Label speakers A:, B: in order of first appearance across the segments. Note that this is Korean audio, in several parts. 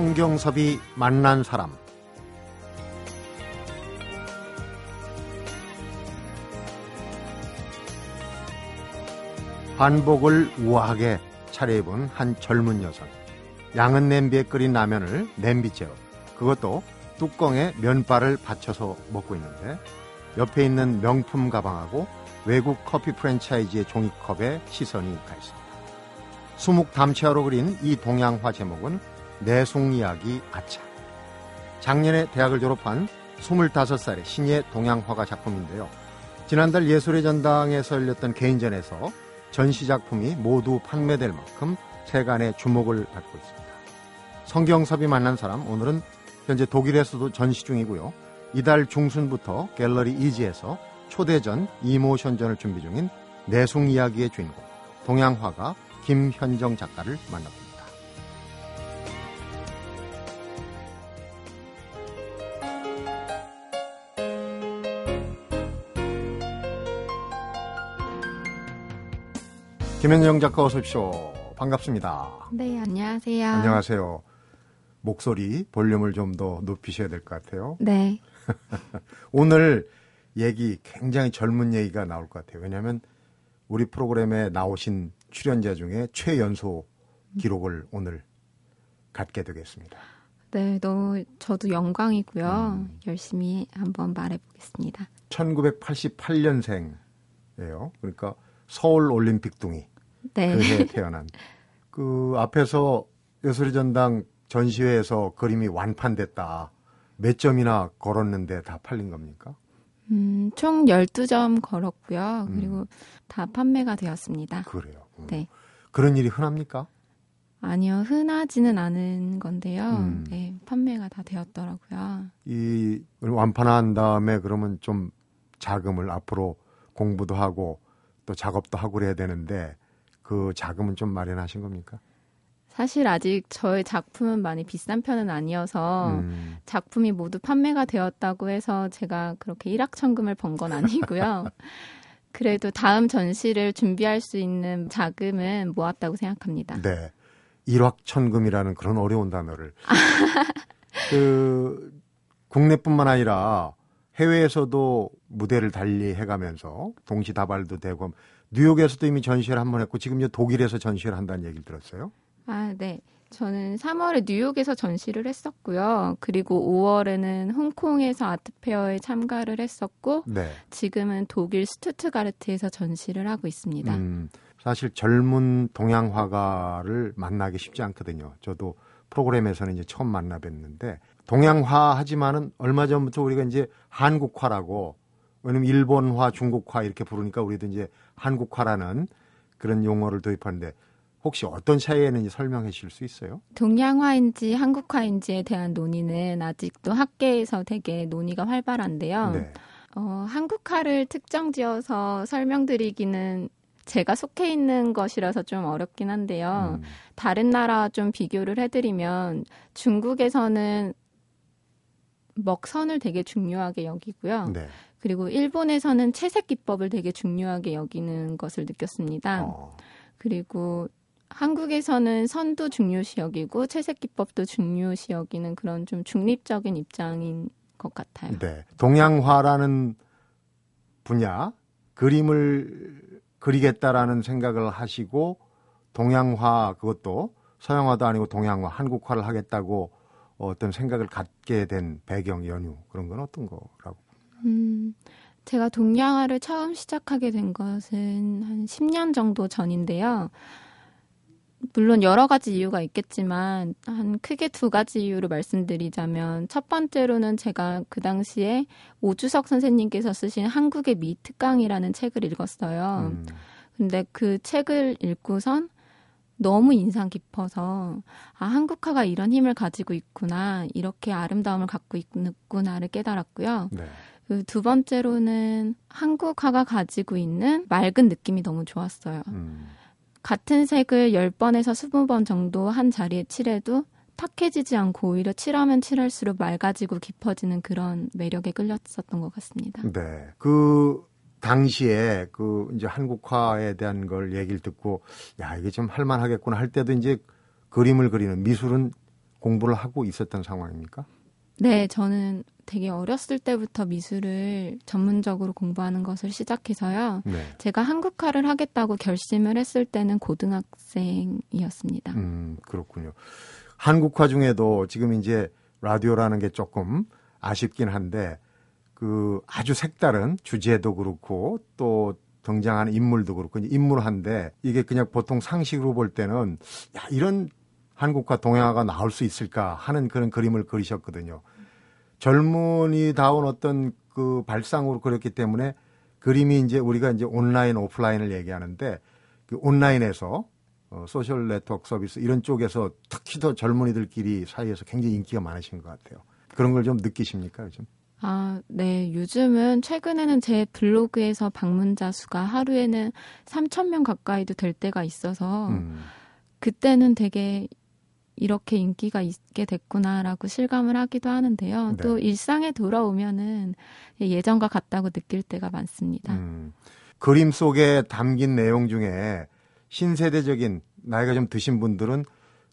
A: 성경섭이 만난 사람. 한복을 우아하게 차려입은 한 젊은 여성. 양은 냄비에 끓인 라면을 냄비째로 그것도 뚜껑에 면발을 받쳐서 먹고 있는데 옆에 있는 명품 가방하고 외국 커피 프랜차이즈의 종이컵에 시선이 가 있습니다. 수묵 담채화로 그린 이 동양화 제목은 내숭 이야기 아차. 작년에 대학을 졸업한 25살의 신예 동양화가 작품인데요. 지난달 예술의 전당에서 열렸던 개인전에서 전시 작품이 모두 판매될 만큼 세간의 주목을 받고 있습니다. 성경섭이 만난 사람 오늘은 현재 독일에서도 전시 중이고요. 이달 중순부터 갤러리 이지에서 초대전 이모션전을 준비 중인 내숭 이야기의 주인공 동양화가 김현정 작가를 만납니다. 김현정 작가 어서 오십시오. 반갑습니다.
B: 네, 안녕하세요.
A: 안녕하세요. 목소리 볼륨을 좀 더 높이셔야 될 것 같아요.
B: 네.
A: 오늘 얘기 굉장히 젊은 얘기가 나올 것 같아요. 왜냐하면 우리 프로그램에 나오신 출연자 중에 최연소 기록을 오늘 갖게 되겠습니다.
B: 네, 너무 저도 영광이고요. 음. 열심히 한번 말해보겠습니다.
A: 1988년생이에요. 그러니까 서울 올림픽 둥이. 네. 그해 태어난. 그 앞에서 예술의 전당 전시회에서 그림이 완판됐다. 몇 점이나 걸었는데 다 팔린 겁니까?
B: 음, 총 12점 걸었고요. 음. 그리고 음. 다 판매가 되었습니다.
A: 그래요. 음. 네. 그런 일이 흔합니까?
B: 아니요, 흔하지는 않은 건데요. 음. 네, 판매가 다 되었더라고요.
A: 이 완판한 다음에 그러면 좀 자금을 앞으로 공부도 하고 또 작업도 하고 그래야 되는데 그 자금은 좀 마련하신 겁니까?
B: 사실 아직 저의 작품은 많이 비싼 편은 아니어서 음. 작품이 모두 판매가 되었다고 해서 제가 그렇게 일확천금을 번 건 아니고요. 그래도 다음 전시를 준비할 수 있는 자금은 모았다고 생각합니다.
A: 네. 일확천금이라는 그런 어려운 단어를 그 국내뿐만 아니라 해외에서도 무대를 달리 해가면서 동시다발도 되고 뉴욕에서도 이미 전시를 한 번 했고 지금 독일에서 전시를 한다는 얘기를 들었어요.
B: 아, 네. 저는 3월에 뉴욕에서 전시를 했었고요. 그리고 5월에는 홍콩에서 아트페어에 참가를 했었고 네. 지금은 독일 스투트가르트에서 전시를 하고 있습니다. 음,
A: 사실 젊은 동양 화가를 만나기 쉽지 않거든요. 저도 프로그램에서는 이제 처음 만나 뵀는데 동양화 하지만은 얼마 전부터 우리가 이제 한국화라고 왜냐면 일본화, 중국화 이렇게 부르니까 우리도 이제 한국화라는 그런 용어를 도입하는데 혹시 어떤 차이에는 설명해 주실 수 있어요?
B: 동양화인지 한국화인지에 대한 논의는 아직도 학계에서 되게 논의가 활발한데요. 네. 어, 한국화를 특정 지어서 설명드리기는 제가 속해 있는 것이라서 좀 어렵긴 한데요. 음. 다른 나라 좀 비교를 해드리면 중국에서는 먹선을 되게 중요하게 여기고요. 네. 그리고 일본에서는 채색 기법을 되게 중요하게 여기는 것을 느꼈습니다. 어. 그리고 한국에서는 선도 중요시 여기고 채색 기법도 중요시 여기는 그런 좀 중립적인 입장인 것 같아요.
A: 네. 동양화라는 분야 그림을 그리겠다라는 생각을 하시고 동양화 그것도 서양화도 아니고 동양화 한국화를 하겠다고 어떤 생각을 갖게 된 배경 연유 그런 건 어떤 거라고? 음,
B: 제가 동양화를 처음 시작하게 된 것은 한 10년 정도 전인데요. 물론 여러 가지 이유가 있겠지만 한 크게 두 가지 이유로 말씀드리자면 첫 번째로는 제가 그 당시에 오주석 선생님께서 쓰신 한국의 미 특강이라는 책을 읽었어요. 음. 근데 그 책을 읽고선 너무 인상 깊어서 아 한국화가 이런 힘을 가지고 있구나 이렇게 아름다움을 갖고 있구나를 깨달았고요. 네. 그 두 번째로는 한국화가 가지고 있는 맑은 느낌이 너무 좋았어요. 음. 같은 색을 10번에서 20번 정도 한 자리에 칠해도 탁해지지 않고 오히려 칠하면 칠할수록 맑아지고 깊어지는 그런 매력에 끌렸었던 것 같습니다.
A: 네. 그 당시에 그 이제 한국화에 대한 걸 얘기를 듣고 야 이게 좀 할만하겠구나 할 때도 이제 그림을 그리는 미술은 공부를 하고 있었던 상황입니까?
B: 네, 저는 되게 어렸을 때부터 미술을 전문적으로 공부하는 것을 시작해서요.
A: 네.
B: 제가 한국화를 하겠다고 결심을 했을 때는 고등학생이었습니다.
A: 음, 그렇군요. 한국화 중에도 지금 이제 라디오라는 게 조금 아쉽긴 한데 그 아주 색다른 주제도 그렇고 또 등장하는 인물도 그렇고 인물한데 이게 그냥 보통 상식으로 볼 때는 야 이런 한국화 동양화가 나올 수 있을까 하는 그런 그림을 그리셨거든요. 젊은이다운 어떤 그 발상으로 그렸기 때문에 그림이 이제 우리가 이제 온라인 오프라인을 얘기하는데 그 온라인에서 어, 소셜 네트워크 서비스 이런 쪽에서 특히 더 젊은이들끼리 사이에서 굉장히 인기가 많으신 것 같아요. 그런 걸 좀 느끼십니까 요즘?
B: 아, 네. 요즘은 최근에는 제 블로그에서 방문자 수가 하루에는 3천 명 가까이도 될 때가 있어서
A: 음,
B: 그때는 되게 이렇게 인기가 있게 됐구나라고 실감을 하기도 하는데요.
A: 네.
B: 또 일상에 돌아오면은 예전과 같다고 느낄 때가 많습니다.
A: 음. 그림 속에 담긴 내용 중에 신세대적인 나이가 좀 드신 분들은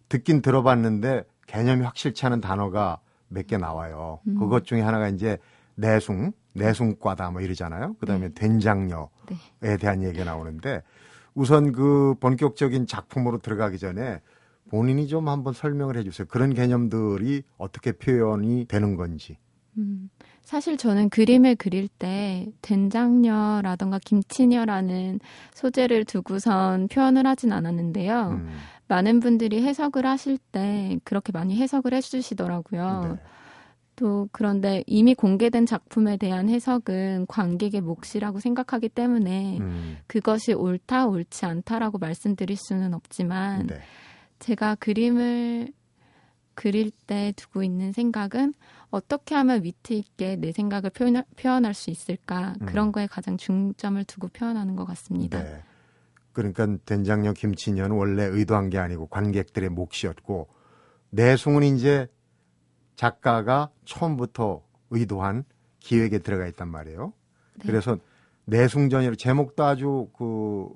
A: 듣긴 들어봤는데 개념이 확실치 않은 단어가 몇 개 나와요.
B: 음.
A: 그것 중에 하나가 이제 내숭, 내숭과다 뭐 이러잖아요. 그다음에 된장녀에
B: 네.
A: 대한 얘기가 나오는데 우선 그 본격적인 작품으로 들어가기 전에 본인이 좀 한번 설명을 해주세요. 그런 개념들이 어떻게 표현이 되는 건지.
B: 음, 사실 저는 그림을 그릴 때 된장녀라던가 김치녀라는 소재를 두고선 표현을 하진 않았는데요.
A: 음,
B: 많은 분들이 해석을 하실 때 그렇게 많이 해석을 해주시더라고요.
A: 네.
B: 또 그런데 이미 공개된 작품에 대한 해석은 관객의 몫이라고 생각하기 때문에
A: 음,
B: 그것이 옳다 옳지 않다라고 말씀드릴 수는 없지만
A: 네.
B: 제가 그림을 그릴 때 두고 있는 생각은 어떻게 하면 위트 있게 내 생각을 표현, 표현할 수 있을까
A: 음.
B: 그런 거에 가장 중점을 두고 표현하는 것 같습니다.
A: 네. 그러니까 된장녀 김치녀는 원래 의도한 게 아니고 관객들의 몫이었고 내숭은 이제 작가가 처음부터 의도한 기획에 들어가 있단 말이에요.
B: 네.
A: 그래서 내숭전이로 제목도 아주 그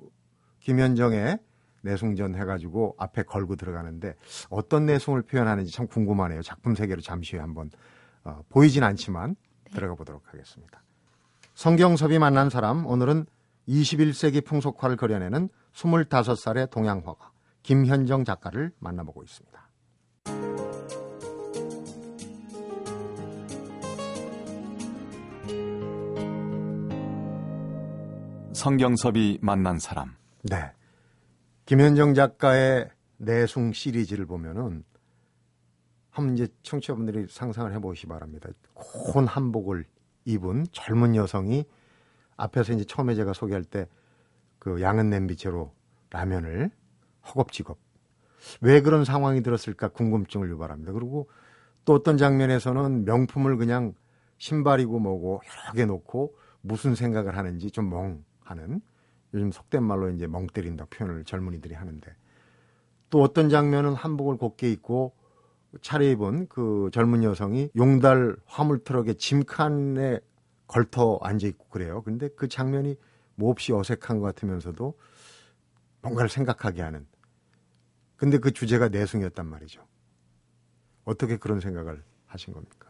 A: 김현정의 내숭전 해가지고 앞에 걸고 들어가는데 어떤 내숭을 표현하는지 참 궁금하네요. 작품 세계로 잠시 후에 한번 어, 보이진 않지만 들어가 보도록 하겠습니다. 성경섭이 만난 사람 오늘은 21세기 풍속화를 그려내는 25살의 동양화가 김현정 작가를 만나보고 있습니다.
C: 성경섭이 만난 사람.
A: 네. 김현정 작가의 내숭 시리즈를 보면은 한번 이제 청취자분들이 상상을 해보시기 바랍니다. 곤 한복을 입은 젊은 여성이 앞에서 이제 처음에 제가 소개할 때 그 양은 냄비채로 라면을 허겁지겁 왜 그런 상황이 들었을까 궁금증을 유발합니다. 그리고 또 어떤 장면에서는 명품을 그냥 신발이고 뭐고 여러 개 놓고 무슨 생각을 하는지 좀 멍하는 요즘 속된 말로 이제 멍 때린다 표현을 젊은이들이 하는데 또 어떤 장면은 한복을 곱게 입고 차려입은 그 젊은 여성이 용달 화물 트럭에 짐칸에 걸터 앉아 있고 그래요. 근데 그 장면이 몹시 어색한 것 같으면서도 뭔가를 생각하게 하는. 근데 그 주제가 내숭이었단 말이죠. 어떻게 그런 생각을 하신 겁니까?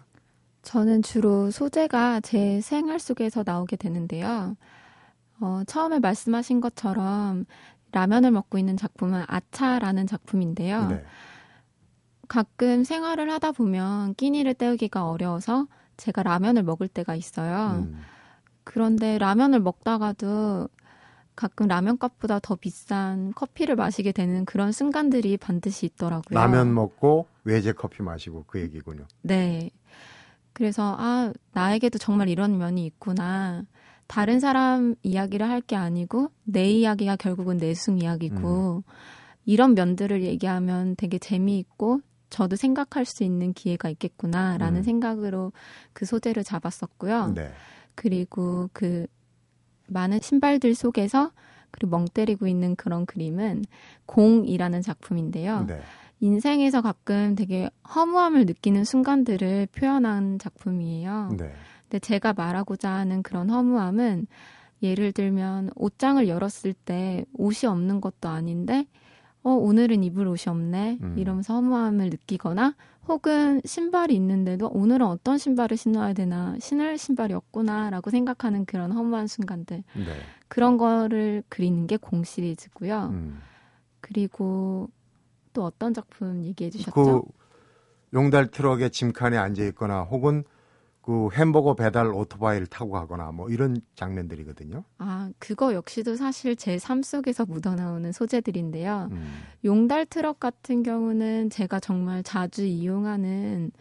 B: 저는 주로 소재가 제 생활 속에서 나오게 되는데요. 어, 처음에 말씀하신 것처럼 라면을 먹고 있는 작품은 아차라는 작품인데요.
A: 네.
B: 가끔 생활을 하다 보면 끼니를 때우기가 어려워서 제가 라면을 먹을 때가 있어요.
A: 음,
B: 그런데 라면을 먹다가도 가끔 라면 값보다 더 비싼 커피를 마시게 되는 그런 순간들이 반드시 있더라고요.
A: 라면 먹고 외제 커피 마시고 그 얘기군요.
B: 네. 그래서 아 나에게도 정말 이런 면이 있구나. 다른 사람 이야기를 할 게 아니고 내 이야기가 결국은 내숭 이야기고 이런 면들을 얘기하면 되게 재미있고 저도 생각할 수 있는 기회가 있겠구나라는
A: 음.
B: 생각으로 그 소재를 잡았었고요.
A: 네.
B: 그리고 그 많은 신발들 속에서 그리고 멍 때리고 있는 그런 그림은 공이라는 작품인데요.
A: 네.
B: 인생에서 가끔 되게 허무함을 느끼는 순간들을 표현한 작품이에요.
A: 네.
B: 근데 제가 말하고자 하는 그런 허무함은 예를 들면 옷장을 열었을 때 옷이 없는 것도 아닌데 어, 오늘은 입을 옷이 없네.
A: 음.
B: 이러면서 허무함을 느끼거나 혹은 신발이 있는데도 오늘은 어떤 신발을 신어야 되나. 신을 신발이 없구나라고 생각하는 그런 허무한 순간들.
A: 네.
B: 그런 거를 그리는 게 공 시리즈고요.
A: 음.
B: 그리고 또 어떤 작품 얘기해 주셨죠?
A: 그 용달 트럭에 짐칸에 앉아 있거나 혹은 그 햄버거 배달 오토바이를 타고 가거나 뭐 이런 장면들이거든요.
B: 아, 그거 역시도 사실 제 삶 속에서 묻어나오는 소재들인데요.
A: 음.
B: 용달 트럭 같은 경우는 제가 정말 자주 이용하는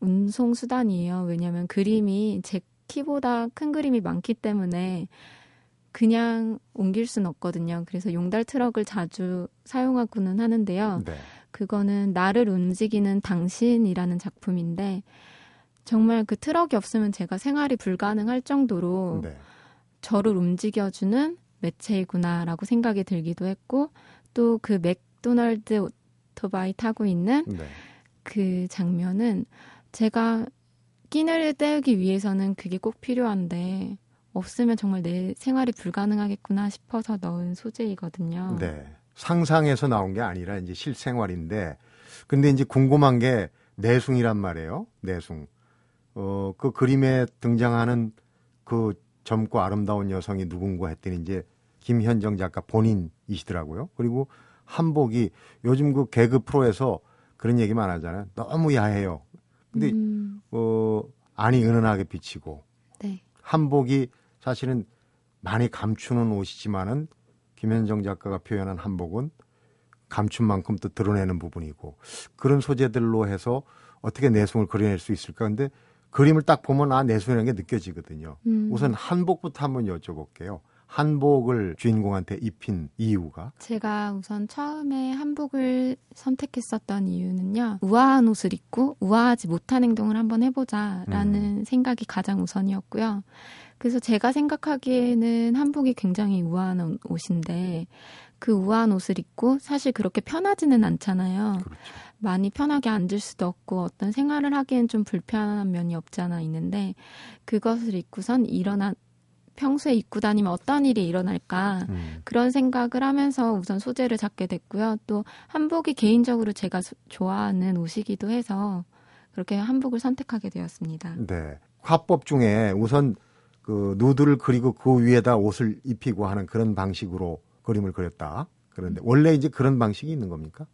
B: 운송 수단이에요. 왜냐하면 그림이 제 키보다 큰 그림이 많기 때문에 그냥 옮길 수는 없거든요. 그래서 용달 트럭을 자주 사용하고는 하는데요.
A: 네.
B: 그거는 나를 움직이는 당신이라는 작품인데 정말 그 트럭이 없으면 제가 생활이 불가능할 정도로
A: 네.
B: 저를 움직여주는 매체이구나라고 생각이 들기도 했고 또 그 맥도날드 오토바이 타고 있는
A: 네.
B: 그 장면은 제가 끼니를 때우기 위해서는 그게 꼭 필요한데 없으면 정말 내 생활이 불가능하겠구나 싶어서 넣은 소재이거든요.
A: 네. 상상에서 나온 게 아니라 이제 실생활인데 근데 이제 궁금한 게 내숭이란 말이에요. 내숭. 어, 그 그림에 등장하는 그 젊고 아름다운 여성이 누군가 했더니 이제 김현정 작가 본인이시더라고요. 그리고 한복이 요즘 그 개그 프로에서 그런 얘기만 하잖아요. 너무 야해요. 근데
B: 음,
A: 어, 안이 은은하게 비치고
B: 네.
A: 한복이 사실은 많이 감추는 옷이지만은 김현정 작가가 표현한 한복은 감춘 만큼 또 드러내는 부분이고 그런 소재들로 해서 어떻게 내숭을 그려낼 수 있을까? 근데 그림을 딱 보면 아 내숭이라는 게 느껴지거든요.
B: 음,
A: 우선 한복부터 한번 여쭤볼게요. 한복을 주인공한테 입힌 이유가
B: 제가 우선 처음에 한복을 선택했었던 이유는요. 우아한 옷을 입고 우아하지 못한 행동을 한번 해보자라는 생각이 가장 우선이었고요. 그래서 제가 생각하기에는 한복이 굉장히 우아한 옷인데 그 우아한 옷을 입고 사실 그렇게 편하지는 않잖아요.
A: 그렇죠.
B: 많이 편하게 앉을 수도 없고 어떤 생활을 하기엔 좀 불편한 면이 없지 않아 있는데 그것을 입고선 일어나 평소에 입고 다니면 어떤 일이 일어날까
A: 음.
B: 그런 생각을 하면서 우선 소재를 잡게 됐고요. 또 한복이 개인적으로 제가 소- 좋아하는 옷이기도 해서 그렇게 한복을 선택하게 되었습니다.
A: 네. 화법 중에 우선 그 누드를 그리고 그 위에다 옷을 입히고 하는 그런 방식으로 그림을 그렸다. 그런데 원래 이제 그런 방식이 있는 겁니까?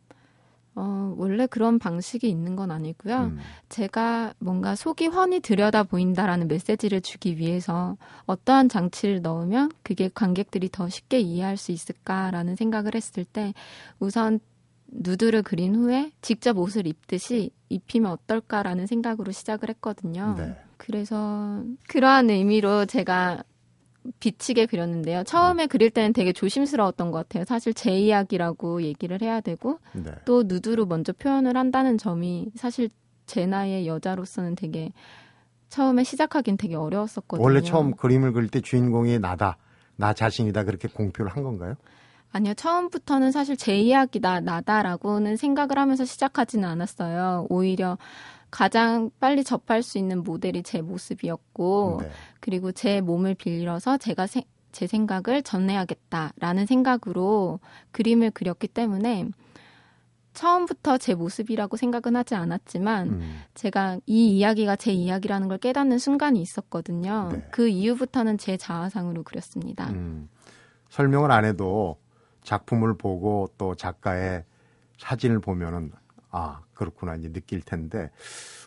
B: 어, 원래 그런 방식이 있는 건 아니고요.
A: 음.
B: 제가 뭔가 속이 훤히 들여다 보인다라는 메시지를 주기 위해서 어떠한 장치를 넣으면 그게 관객들이 더 쉽게 이해할 수 있을까라는 생각을 했을 때 우선 누드를 그린 후에 직접 옷을 입듯이 입히면 어떨까라는 생각으로 시작을 했거든요.
A: 네.
B: 그래서 그러한 의미로 제가 비치게 그렸는데요. 처음에 그릴 때는 되게 조심스러웠던 것 같아요. 사실 제 이야기라고 얘기를 해야 되고
A: 네.
B: 또 누드로 먼저 표현을 한다는 점이 사실 제 나이의 여자로서는 되게 처음에 시작하긴 되게 어려웠었거든요.
A: 원래 처음 그림을 그릴 때 주인공이 나다. 나 자신이다. 그렇게 공표를 한 건가요?
B: 아니요, 처음부터는 사실 제 이야기다, 나다라고는 생각을 하면서 시작하지는 않았어요. 오히려 가장 빨리 접할 수 있는 모델이 제 모습이었고,
A: 네.
B: 그리고 제 몸을 빌려서 제가 세- 제 생각을 전해야겠다라는 생각으로 그림을 그렸기 때문에 처음부터 제 모습이라고 생각은 하지 않았지만
A: 음.
B: 제가 이 이야기가 제 이야기라는 걸 깨닫는 순간이 있었거든요.
A: 네.
B: 그 이후부터는 제 자아상으로 그렸습니다.
A: 음. 설명을 안 해도 작품을 보고 또 작가의 사진을 보면은 아 그렇구나 이제 느낄 텐데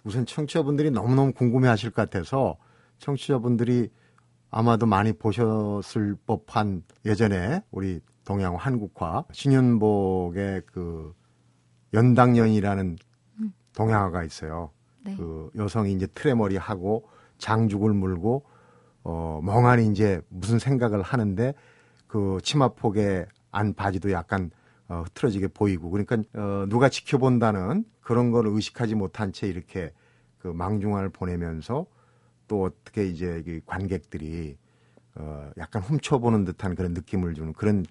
A: 우선 청취자분들이 너무너무 궁금해하실 것 같아서 청취자분들이 아마도 많이 보셨을 법한 예전에 우리 동양 한국화 신윤복의 그 연당연이라는 동양화가 있어요.
B: 네.
A: 그 여성이 이제 트레머리 하고 장죽을 물고 어 멍하니 이제 무슨 생각을 하는데 그 치마폭에 안 바지도 약간 어, 흐트러지게 보이고 그러니까 어, 누가 지켜본다는 그런 걸 의식하지 못한 채 이렇게 그 망중화를 보내면서 또 어떻게 이제 이 관객들이 어, 약간 훔쳐보는 듯한 그런 느낌을 주는 그런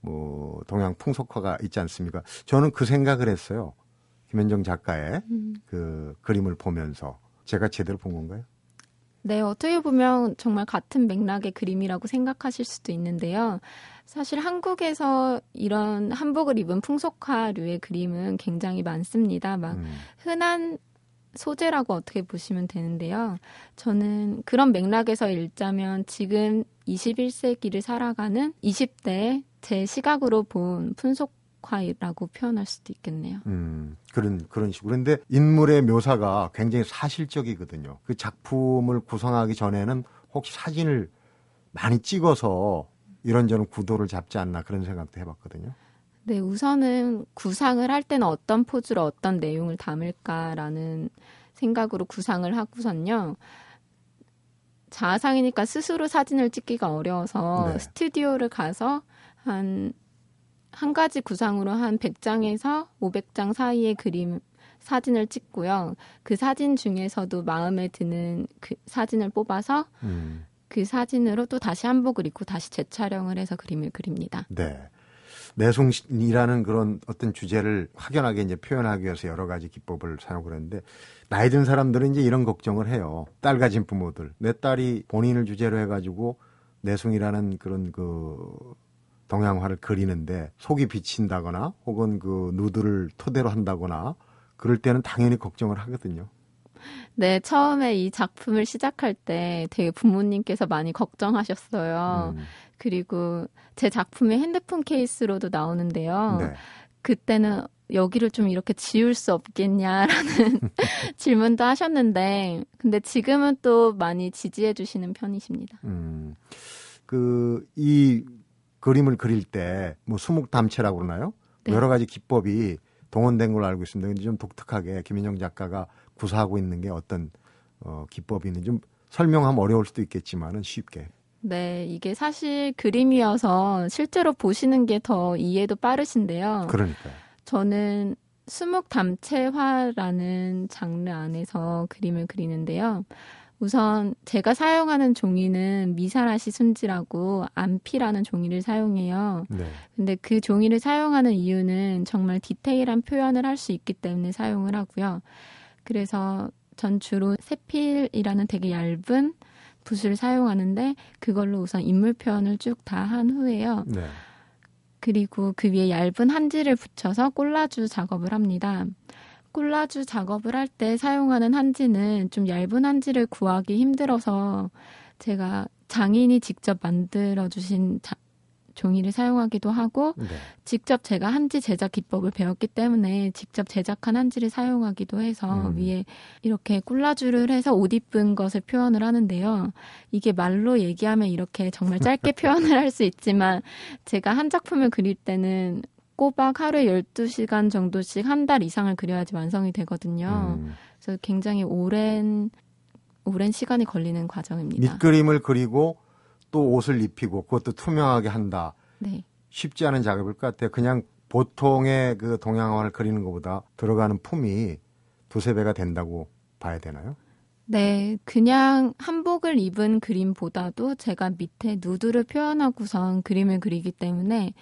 A: 뭐 동양 풍속화가 있지 않습니까? 저는 그 생각을 했어요. 김현정 작가의
B: 음,
A: 그 그림을 보면서 제가 제대로 본 건가요?
B: 네, 어떻게 보면 정말 같은 맥락의 그림이라고 생각하실 수도 있는데요. 사실 한국에서 이런 한복을 입은 풍속화류의 그림은 굉장히 많습니다. 막
A: 음.
B: 흔한 소재라고 어떻게 보시면 되는데요. 저는 그런 맥락에서 읽자면 지금 21세기를 살아가는 20대 제 시각으로 본 풍속 화라고 표현할 수도 있겠네요.
A: 음, 그런, 그런 식으로. 그런데 인물의 묘사가 굉장히 사실적이거든요. 그 작품을 구성하기 전에는 혹시 사진을 많이 찍어서 이런저런 구도를 잡지 않나 그런 생각도 해봤거든요.
B: 네, 우선은 구상을 할 때는 어떤 포즈로 어떤 내용을 담을까라는 생각으로 구상을 하고선요. 자아상이니까 스스로 사진을 찍기가 어려워서
A: 네.
B: 스튜디오를 가서 한, 한 가지 구상으로 한 100장에서 500장 사이의 그림, 사진을 찍고요. 그 사진 중에서도 마음에 드는 그 사진을 뽑아서
A: 음,
B: 그 사진으로 또 다시 한복을 입고 다시 재촬영을 해서 그림을 그립니다.
A: 네. 내숭이라는 그런 어떤 주제를 확연하게 이제 표현하기 위해서 여러 가지 기법을 사용을 했는데 나이 든 사람들은 이제 이런 걱정을 해요. 딸 가진 부모들. 내 딸이 본인을 주제로 해가지고 내숭이라는 그런 그 동양화를 그리는데 속이 비친다거나 혹은 그 누드를 토대로 한다거나 그럴 때는 당연히 걱정을 하거든요.
B: 네, 처음에 이 작품을 시작할 때 되게 부모님께서 많이 걱정하셨어요.
A: 음,
B: 그리고 제 작품이 핸드폰 케이스로도 나오는데요.
A: 네.
B: 그때는 여기를 좀 이렇게 지울 수 없겠냐라는 질문도 하셨는데, 근데 지금은 또 많이 지지해 주시는 편이십니다.
A: 음, 그, 이 그림을 그릴 때, 뭐, 수묵담체라고 그러나요?
B: 네.
A: 여러 가지 기법이 동원된 걸로 알고 있습니다. 근데 좀 독특하게 김인영 작가가 구사하고 있는 게 어떤, 어, 기법이 있는지 좀 설명하면 어려울 수도 있겠지만은 쉽게.
B: 네, 이게 사실 그림이어서 실제로 보시는 게 더 이해도 빠르신데요.
A: 그러니까요.
B: 저는 수묵 담채화라는 장르 안에서 그림을 그리는데요. 우선 제가 사용하는 종이는 미사라시 순지라고 안피라는 종이를 사용해요.
A: 네.
B: 근데 그 종이를 사용하는 이유는 정말 디테일한 표현을 할 수 있기 때문에 사용을 하고요. 그래서 전 주로 세필이라는 되게 얇은 붓을 사용하는데 그걸로 우선 인물 표현을 쭉 다 한 후에요.
A: 네.
B: 그리고 그 위에 얇은 한지를 붙여서 콜라주 작업을 합니다. 콜라주 작업을 할 때 사용하는 한지는 좀 얇은 한지를 구하기 힘들어서 제가 장인이 직접 만들어 주신 자- 종이를 사용하기도 하고
A: 네.
B: 직접 제가 한지 제작 기법을 배웠기 때문에 직접 제작한 한지를 사용하기도 해서
A: 음.
B: 위에 이렇게 콜라주를 해서 옷 입은 것을 표현을 하는데요. 이게 말로 얘기하면 이렇게 정말 짧게 표현을 할 수 있지만 제가 한 작품을 그릴 때는 꼬박 하루에 12시간 정도씩 한 달 이상을 그려야지 완성이 되거든요.
A: 음.
B: 그래서 굉장히 오랜 오랜 시간이 걸리는 과정입니다.
A: 밑그림을 그리고 또 옷을 입히고 그것도 투명하게 한다.
B: 네.
A: 쉽지 않은 작업일 것 같아요. 그냥 보통의 그 동양화를 그리는 것보다 들어가는 품이 두세 배가 된다고 봐야 되나요?
B: 네, 그냥 한복을 입은 그림보다도 제가 밑에 누드를 표현하고선 그림을 그리기 때문에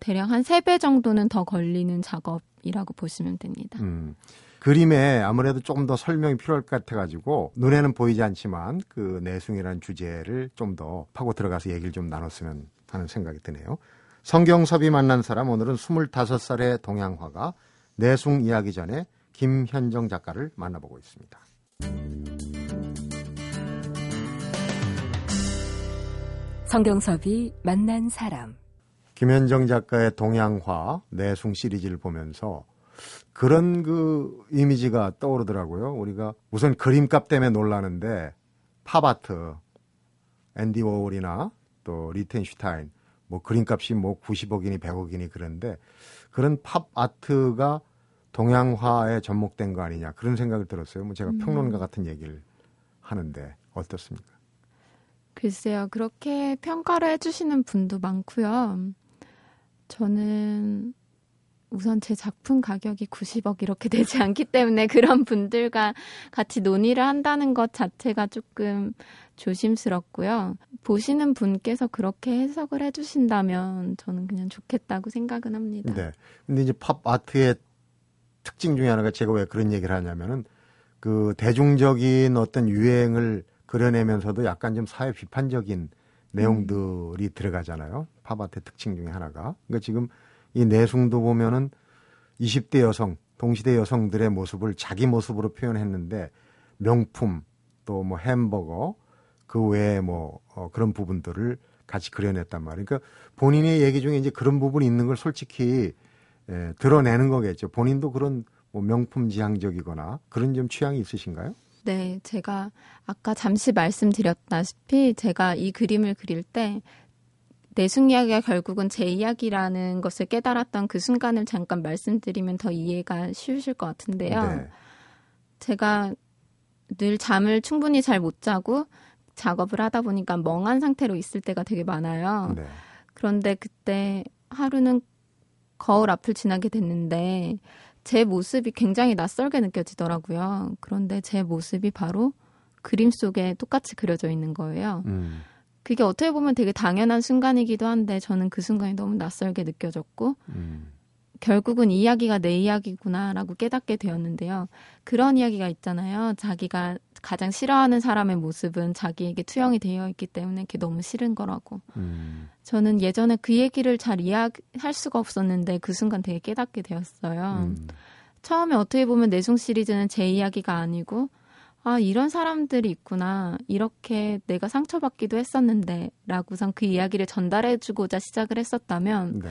B: 대략 한 세 배 정도는 더 걸리는 작업이라고 보시면 됩니다.
A: 음. 그림에 아무래도 조금 더 설명이 필요할 것 같아가지고 눈에는 보이지 않지만 그 내숭이라는 주제를 좀 더 파고 들어가서 얘기를 좀 나눴으면 하는 생각이 드네요. 성경섭이 만난 사람 오늘은 25살의 동양화가 내숭 이야기 전에 김현정 작가를 만나보고 있습니다.
D: 성경섭이 만난 사람.
A: 김현정 작가의 동양화 내숭 시리즈를 보면서 그런 그 이미지가 떠오르더라고요. 우리가 우선 그림값 때문에 놀라는데 팝아트, 앤디 워홀이나 또 리텐슈타인 뭐 그림값이 뭐 90억이니 100억이니 그런데 그런 팝 아트가 동양화에 접목된 거 아니냐 그런 생각을 들었어요. 뭐 제가 평론가 같은 얘기를 하는데 어떻습니까?
B: 글쎄요, 그렇게 평가를 해주시는 분도 많고요. 저는 우선 제 작품 가격이 90억 이렇게 되지 않기 때문에 그런 분들과 같이 논의를 한다는 것 자체가 조금 조심스럽고요. 보시는 분께서 그렇게 해석을 해주신다면 저는 그냥 좋겠다고 생각은 합니다.
A: 네. 근데 이제 팝 아트의 특징 중에 하나가 제가 왜 그런 얘기를 하냐면은 그 대중적인 어떤 유행을 그려내면서도 약간 좀 사회 비판적인 내용들이 들어가잖아요. 팝아트의 특징 중에 하나가. 그러니까 지금 이 내숭도 보면은 20대 여성, 동시대 여성들의 모습을 자기 모습으로 표현했는데 명품 또 뭐 햄버거 그 외에 뭐 어, 그런 부분들을 같이 그려냈단 말이에요. 그러니까 본인의 얘기 중에 이제 그런 부분이 있는 걸 솔직히 예, 드러내는 거겠죠. 본인도 그런 뭐 명품 지향적이거나 그런 좀 취향이 있으신가요?
B: 네, 제가 아까 잠시 말씀드렸다시피 제가 이 그림을 그릴 때 내숭 이야기가 결국은 제 이야기라는 것을 깨달았던 그 순간을 잠깐 말씀드리면 더 이해가 쉬우실 것 같은데요.
A: 네.
B: 제가 늘 잠을 충분히 잘 못 자고 작업을 하다 보니까 멍한 상태로 있을 때가 되게 많아요.
A: 네.
B: 그런데 그때 하루는 거울 앞을 지나게 됐는데 제 모습이 굉장히 낯설게 느껴지더라고요. 그런데 제 모습이 바로 그림 속에 똑같이 그려져 있는 거예요.
A: 음.
B: 그게 어떻게 보면 되게 당연한 순간이기도 한데 저는 그 순간이 너무 낯설게 느껴졌고
A: 음.
B: 결국은 이 이야기가 내 이야기구나라고 깨닫게 되었는데요. 그런 이야기가 있잖아요. 자기가 가장 싫어하는 사람의 모습은 자기에게 투영이 되어 있기 때문에 그게 너무 싫은 거라고.
A: 음.
B: 저는 예전에 그 얘기를 잘 이해할 수가 없었는데 그 순간 되게 깨닫게 되었어요.
A: 음.
B: 처음에 어떻게 보면 내숭 시리즈는 제 이야기가 아니고 아 이런 사람들이 있구나 이렇게 내가 상처받기도 했었는데 라고선 그 이야기를 전달해주고자 시작을 했었다면
A: 네.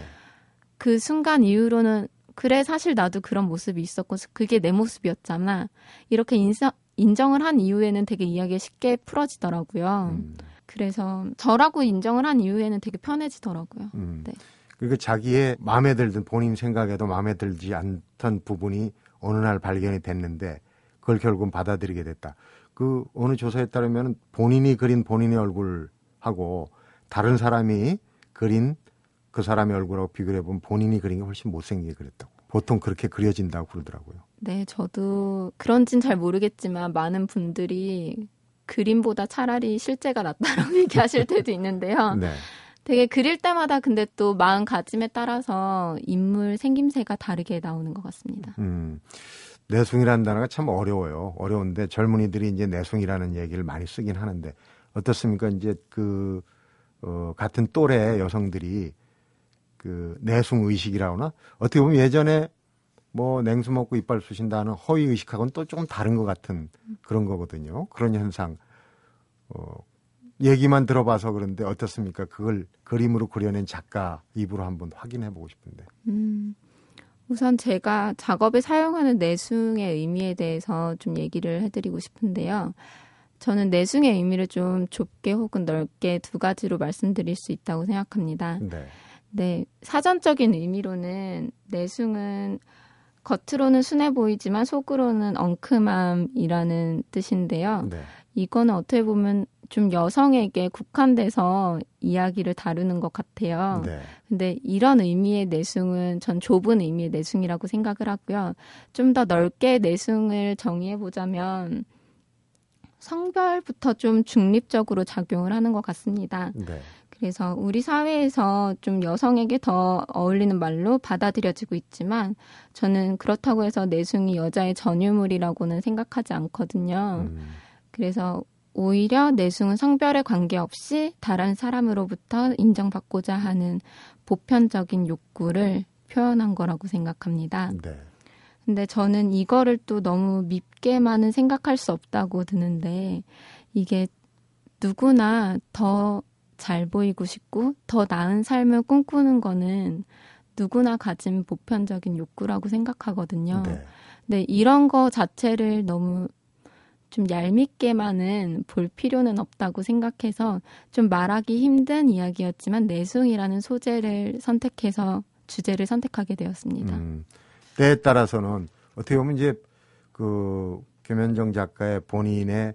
B: 그 순간 이후로는 그래 사실 나도 그런 모습이 있었고 그게 내 모습이었잖아 이렇게 인사, 인정을 한 이후에는 되게 이야기가 쉽게 풀어지더라고요.
A: 음.
B: 그래서 저라고 인정을 한 이후에는 되게 편해지더라고요.
A: 음.
B: 네.
A: 그러니까 자기의 마음에 들든 본인 생각에도 마음에 들지 않던 부분이 어느 날 발견이 됐는데 그걸 결국은 받아들이게 됐다. 그 어느 조사에 따르면 본인이 그린 본인의 얼굴하고 다른 사람이 그린 그 사람의 얼굴하고 비교해 보면 본인이 그린 게 훨씬 못생기게 그렸다고. 보통 그렇게 그려진다고 그러더라고요.
B: 네, 저도 그런진 잘 모르겠지만 많은 분들이 그림보다 차라리 실제가 낫다라고 얘기하실 때도 있는데요.
A: 네.
B: 되게 그릴 때마다 근데 또 마음가짐에 따라서 인물 생김새가 다르게 나오는 것 같습니다.
A: 음. 내숭이라는 단어가 참 어려워요. 어려운데 젊은이들이 이제 내숭이라는 얘기를 많이 쓰긴 하는데 어떻습니까? 이제 그 어, 같은 또래 여성들이 그 내숭 의식이라고 하나 어떻게 보면 예전에 뭐 냉수 먹고 이빨 쑤신다는 허위 의식하고는 또 조금 다른 것 같은 그런 거거든요. 그런 현상. 어, 얘기만 들어봐서 그런데 어떻습니까? 그걸 그림으로 그려낸 작가 입으로 한번 확인해 보고 싶은데.
B: 음, 우선 제가 작업에 사용하는 내숭의 의미에 대해서 좀 얘기를 해드리고 싶은데요. 저는 내숭의 의미를 좀 좁게 혹은 넓게 두 가지로 말씀드릴 수 있다고 생각합니다.
A: 네.
B: 네, 사전적인 의미로는 내숭은 겉으로는 순해 보이지만 속으로는 엉큼함이라는 뜻인데요.
A: 네.
B: 이거는 어떻게 보면 좀 여성에게 국한돼서 이야기를 다루는 것 같아요.
A: 네.
B: 근데 이런 의미의 내숭은 전 좁은 의미의 내숭이라고 생각을 하고요. 좀 더 넓게 내숭을 정의해 보자면 성별부터 좀 중립적으로 작용을 하는 것 같습니다.
A: 네.
B: 그래서 우리 사회에서 좀 여성에게 더 어울리는 말로 받아들여지고 있지만 저는 그렇다고 해서 내숭이 여자의 전유물이라고는 생각하지 않거든요.
A: 음.
B: 그래서 오히려 내숭은 성별에 관계없이 다른 사람으로부터 인정받고자 하는 보편적인 욕구를 표현한 거라고 생각합니다.
A: 네.
B: 근데 저는 이거를 또 너무 밉게만은 생각할 수 없다고 드는데 이게 누구나 더 잘 보이고 싶고 더 나은 삶을 꿈꾸는 거는 누구나 가진 보편적인 욕구라고 생각하거든요.
A: 네.
B: 근데 이런 거 자체를 너무 좀 얄밉게만은 볼 필요는 없다고 생각해서 좀 말하기 힘든 이야기였지만 내숭이라는 소재를 선택해서 주제를 선택하게 되었습니다.
A: 음, 때에 따라서는 어떻게 보면 이제 그 김현정 작가의 본인의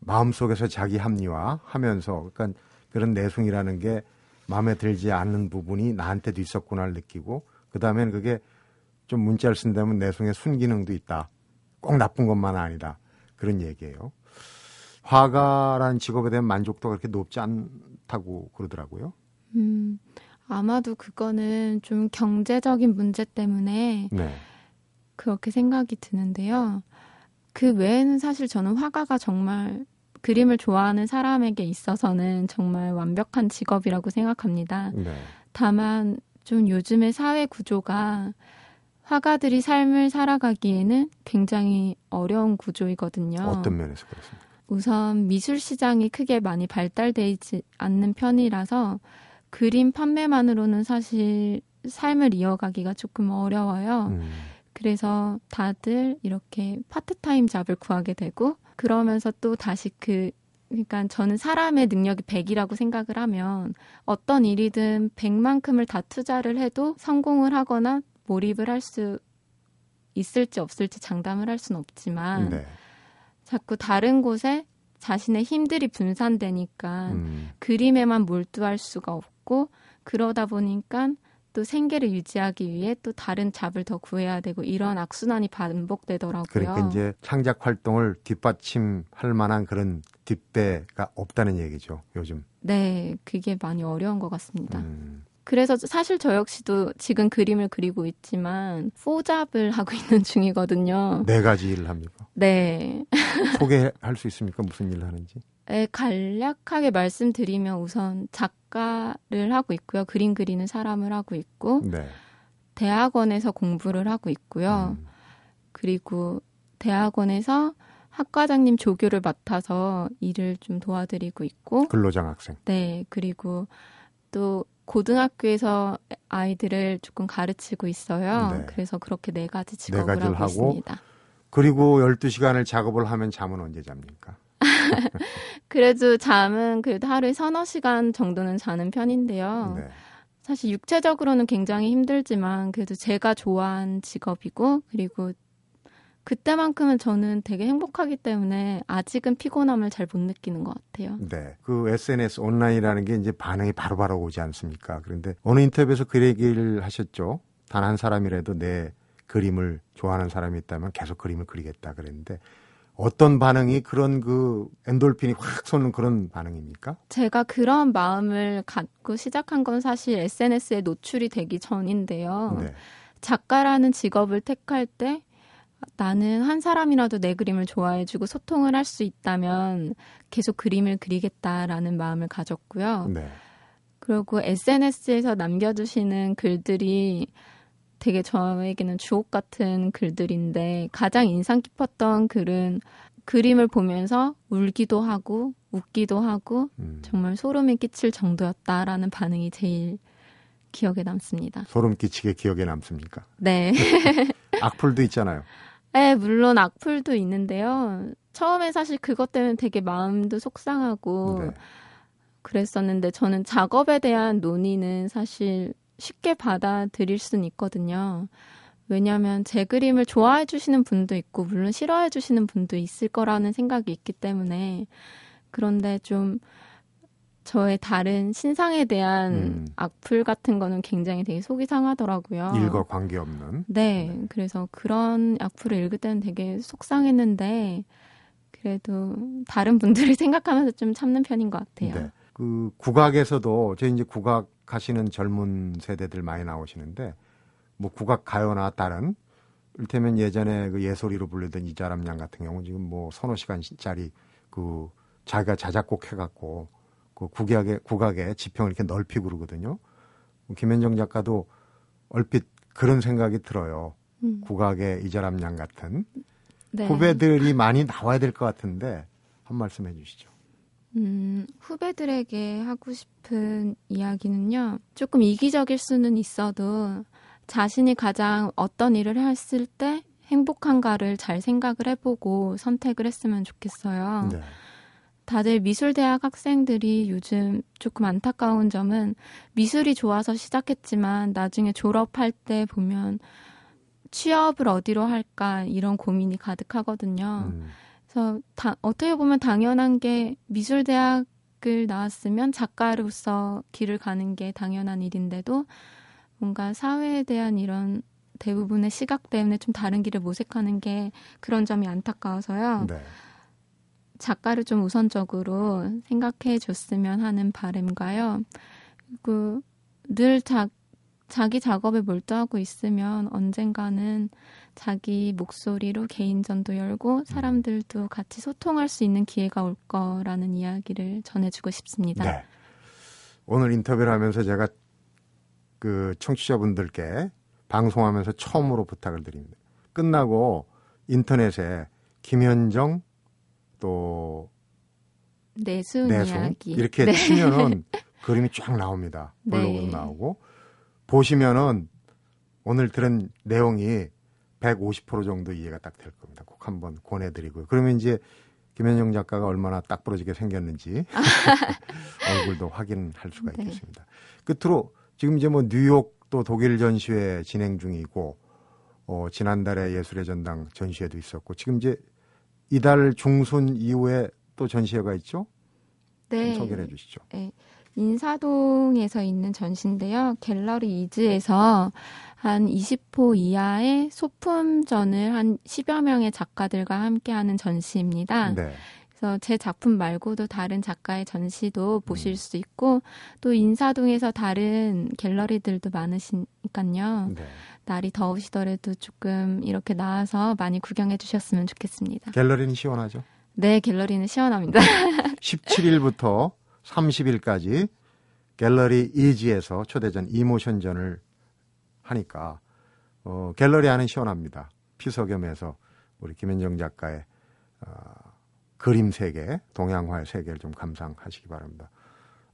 A: 마음속에서 자기 합리화 하면서 그러니까 그런 내숭이라는 게 마음에 들지 않는 부분이 나한테도 있었구나를 느끼고 그 다음에는 그게 좀 문자를 쓴다면 내숭의 순기능도 있다. 꼭 나쁜 것만 아니다. 그런 얘기예요. 화가라는 직업에 대한 만족도가 그렇게 높지 않다고 그러더라고요.
B: 음, 아마도 그거는 좀 경제적인 문제 때문에
A: 네.
B: 그렇게 생각이 드는데요. 그 외에는 사실 저는 화가가 정말 그림을 좋아하는 사람에게 있어서는 정말 완벽한 직업이라고 생각합니다.
A: 네.
B: 다만 좀 요즘의 사회 구조가 화가들이 삶을 살아가기에는 굉장히 어려운 구조이거든요.
A: 어떤 면에서 그렇습니까?
B: 우선 미술 시장이 크게 많이 발달되지 않는 편이라서 그림 판매만으로는 사실 삶을 이어가기가 조금 어려워요.
A: 음.
B: 그래서 다들 이렇게 파트타임 잡을 구하게 되고 그러면서 또 다시 그 그러니까 저는 사람의 능력이 100이라고 생각을 하면 어떤 일이든 100만큼을 다 투자를 해도 성공을 하거나 몰입을 할 수 있을지 없을지 장담을 할 수는 없지만
A: 네.
B: 자꾸 다른 곳에 자신의 힘들이 분산되니까
A: 음.
B: 그림에만 몰두할 수가 없고 그러다 보니까 또 생계를 유지하기 위해 또 다른 잡을 더 구해야 되고 이런 악순환이 반복되더라고요.
A: 그러니까 이제 창작 활동을 뒷받침할 만한 그런 뒷배가 없다는 얘기죠. 요즘.
B: 네, 그게 많이 어려운 것 같습니다.
A: 음.
B: 그래서 사실 저 역시도 지금 그림을 그리고 있지만 포잡을 하고 있는 중이거든요.
A: 네 가지 일을 합니까?
B: 네.
A: 소개할 수 있습니까? 무슨 일을 하는지?
B: 네, 간략하게 말씀드리면 우선 작가를 하고 있고요. 그림 그리는 사람을 하고 있고
A: 네.
B: 대학원에서 공부를 하고 있고요.
A: 음.
B: 그리고 대학원에서 학과장님 조교를 맡아서 일을 좀 도와드리고 있고
A: 근로장 학생.
B: 네, 그리고 또 고등학교에서 아이들을 조금 가르치고 있어요.
A: 네.
B: 그래서 그렇게 네 가지 직업을
A: 가지를
B: 하고,
A: 하고
B: 있습니다.
A: 그리고 12시간을 작업을 하면 잠은 언제 잡니까?
B: 그래도 잠은 그래도 하루에 서너 시간 정도는 자는 편인데요.
A: 네.
B: 사실 육체적으로는 굉장히 힘들지만 그래도 제가 좋아하는 직업이고 그리고 그때만큼은 저는 되게 행복하기 때문에 아직은 피곤함을 잘 못 느끼는 것 같아요.
A: 네. 그 SNS 온라인이라는 게 이제 반응이 바로 바로 오지 않습니까? 그런데 어느 인터뷰에서 그 얘기를 하셨죠. 단 한 사람이라도 내 그림을 좋아하는 사람이 있다면 계속 그림을 그리겠다 그랬는데 어떤 반응이 그런 그 엔돌핀이 확 솟는 그런 반응입니까?
B: 제가 그런 마음을 갖고 시작한 건 사실 SNS에 노출이 되기 전인데요.
A: 네.
B: 작가라는 직업을 택할 때 나는 한 사람이라도 내 그림을 좋아해주고 소통을 할 수 있다면 계속 그림을 그리겠다라는 마음을 가졌고요.
A: 네.
B: 그리고 SNS에서 남겨주시는 글들이 되게 저에게는 주옥 같은 글들인데 가장 인상 깊었던 글은 그림을 보면서 울기도 하고 웃기도 하고
A: 음.
B: 정말 소름이 끼칠 정도였다라는 반응이 제일 기억에 남습니다.
A: 소름 끼치게 기억에 남습니까?
B: 네.
A: 악플도 있잖아요.
B: 네, 물론 악플도 있는데요. 처음에 사실 그것 때문에 되게 마음도 속상하고
A: 네.
B: 그랬었는데 저는 작업에 대한 논의는 사실 쉽게 받아들일 수는 있거든요. 왜냐하면 제 그림을 좋아해 주시는 분도 있고 물론 싫어해 주시는 분도 있을 거라는 생각이 있기 때문에 그런데 좀 저의 다른 신상에 대한
A: 음.
B: 악플 같은 거는 굉장히 되게 속이 상하더라고요.
A: 일과 관계없는.
B: 네, 그래서 그런 악플을 읽을 때는 되게 속상했는데 그래도 다른 분들을 생각하면서 좀 참는 편인 것 같아요.
A: 네. 그 국악에서도 저 이제 국악 하시는 젊은 세대들 많이 나오시는데 뭐 국악 가요나 다른 일테면 예전에 그 예소리로 불리던 이자람 양 같은 경우 지금 뭐 서너 시간짜리 그 자기가 자작곡 해갖고 그 국악의 국악의 지평을 이렇게 넓히고 그러거든요. 김현정 작가도 얼핏 그런 생각이 들어요.
B: 음,
A: 국악의 이자람 양 같은
B: 네.
A: 후배들이 많이 나와야 될 것 같은데 한 말씀 해주시죠.
B: 음, 후배들에게 하고 싶은 이야기는요. 조금 이기적일 수는 있어도 자신이 가장 어떤 일을 했을 때 행복한가를 잘 생각을 해보고 선택을 했으면 좋겠어요.
A: 네.
B: 다들 미술대학 학생들이 요즘 조금 안타까운 점은 미술이 좋아서 시작했지만 나중에 졸업할 때 보면 취업을 어디로 할까 이런 고민이 가득하거든요.
A: 음,
B: 그래서 다, 어떻게 보면 당연한 게 미술대학을 나왔으면 작가로서 길을 가는 게 당연한 일인데도 뭔가 사회에 대한 이런 대부분의 시각 때문에 좀 다른 길을 모색하는 게 그런 점이 안타까워서요.
A: 네.
B: 작가를 좀 우선적으로 생각해 줬으면 하는 바람과요. 그리고 늘 자, 자기 작업에 몰두하고 있으면 언젠가는 자기 목소리로 개인전도 열고 사람들도 같이 소통할 수 있는 기회가 올 거라는 이야기를 전해주고 싶습니다.
A: 네. 오늘 인터뷰를 하면서 제가 그 청취자분들께 방송하면서 처음으로 부탁을 드립니다. 끝나고 인터넷에 김현정 또 내숭
B: 이야기
A: 이렇게
B: 네.
A: 치면은 그림이 쫙 나옵니다. 블로그도
B: 네.
A: 나오고 보시면은 오늘 들은 내용이 150% 정도 이해가 딱 될 겁니다. 꼭 한번 권해드리고요. 그러면 이제 김현정 작가가 얼마나 딱 부러지게 생겼는지 얼굴도 확인할 수가
B: 네.
A: 있겠습니다. 끝으로 지금 이제 뭐 뉴욕 또 독일 전시회 진행 중이고 어, 지난달에 예술의 전당 전시회도 있었고 지금 이제 이달 중순 이후에 또 전시회가 있죠?
B: 네.
A: 좀 소개를 해주시죠.
B: 인사동에서 있는 전시인데요. 갤러리 이즈에서 한 20호 이하의 소품전을 한 10여 명의 작가들과 함께하는 전시입니다.
A: 네.
B: 그래서 제 작품 말고도 다른 작가의 전시도
A: 음.
B: 보실 수 있고 또 인사동에서 다른 갤러리들도 많으시니까요.
A: 네.
B: 날이 더우시더라도 조금 이렇게 나와서 많이 구경해 주셨으면 좋겠습니다.
A: 갤러리는 시원하죠.
B: 네, 갤러리는 시원합니다.
A: 17일부터 30일까지 갤러리 이지에서 초대전 이모션전을 하니까 어, 갤러리 안은 시원합니다. 피서겸해서 우리 김현정 작가의 어, 그림 세계, 동양화의 세계를 좀 감상하시기 바랍니다.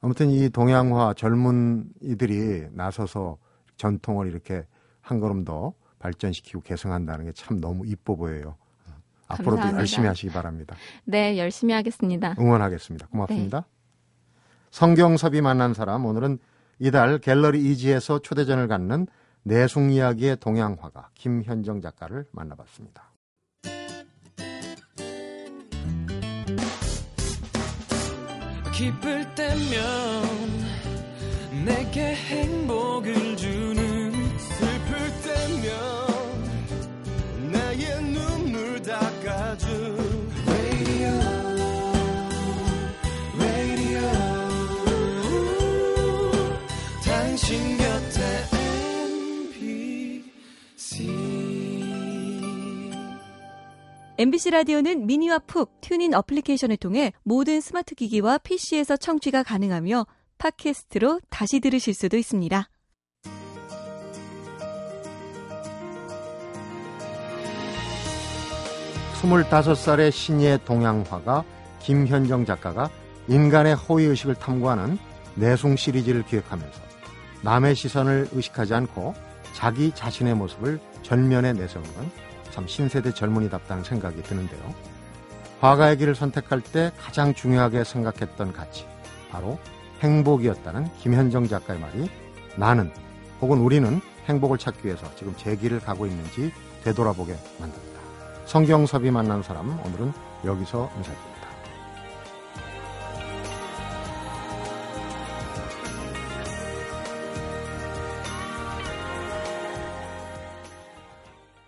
A: 아무튼 이 동양화 젊은 이들이 나서서 전통을 이렇게 한 걸음 더 발전시키고 개성한다는 게 참 너무 이뻐 보여요. 앞으로도
B: 감사합니다.
A: 열심히 하시기 바랍니다.
B: 네, 열심히 하겠습니다.
A: 응원하겠습니다. 고맙습니다. 성경섭이 만난 사람 오늘은 이달 갤러리 이지에서 초대전을 갖는 내숭 이야기의 동양화가 김현정 작가를 만나봤습니다.
D: 기쁠 때면 내게 행복을 MBC
E: 라디오는 미니와 푹 튠인 어플리케이션을 통해 모든 스마트 기기와 PC에서 청취가 가능하며 팟캐스트로 다시 들으실 수도 있습니다.
A: 25살의 신예 동양화가 김현정 작가가 인간의 허위의식을 탐구하는 내숭 시리즈를 기획하면서 남의 시선을 의식하지 않고 자기 자신의 모습을 전면에 내세우는 건 참 신세대 젊은이답다는 생각이 드는데요. 화가의 길을 선택할 때 가장 중요하게 생각했던 가치, 바로 행복이었다는 김현정 작가의 말이 나는 혹은 우리는 행복을 찾기 위해서 지금 제 길을 가고 있는지 되돌아보게 만듭니다. 성경섭이 만난 사람 오늘은 여기서 인사드립니다.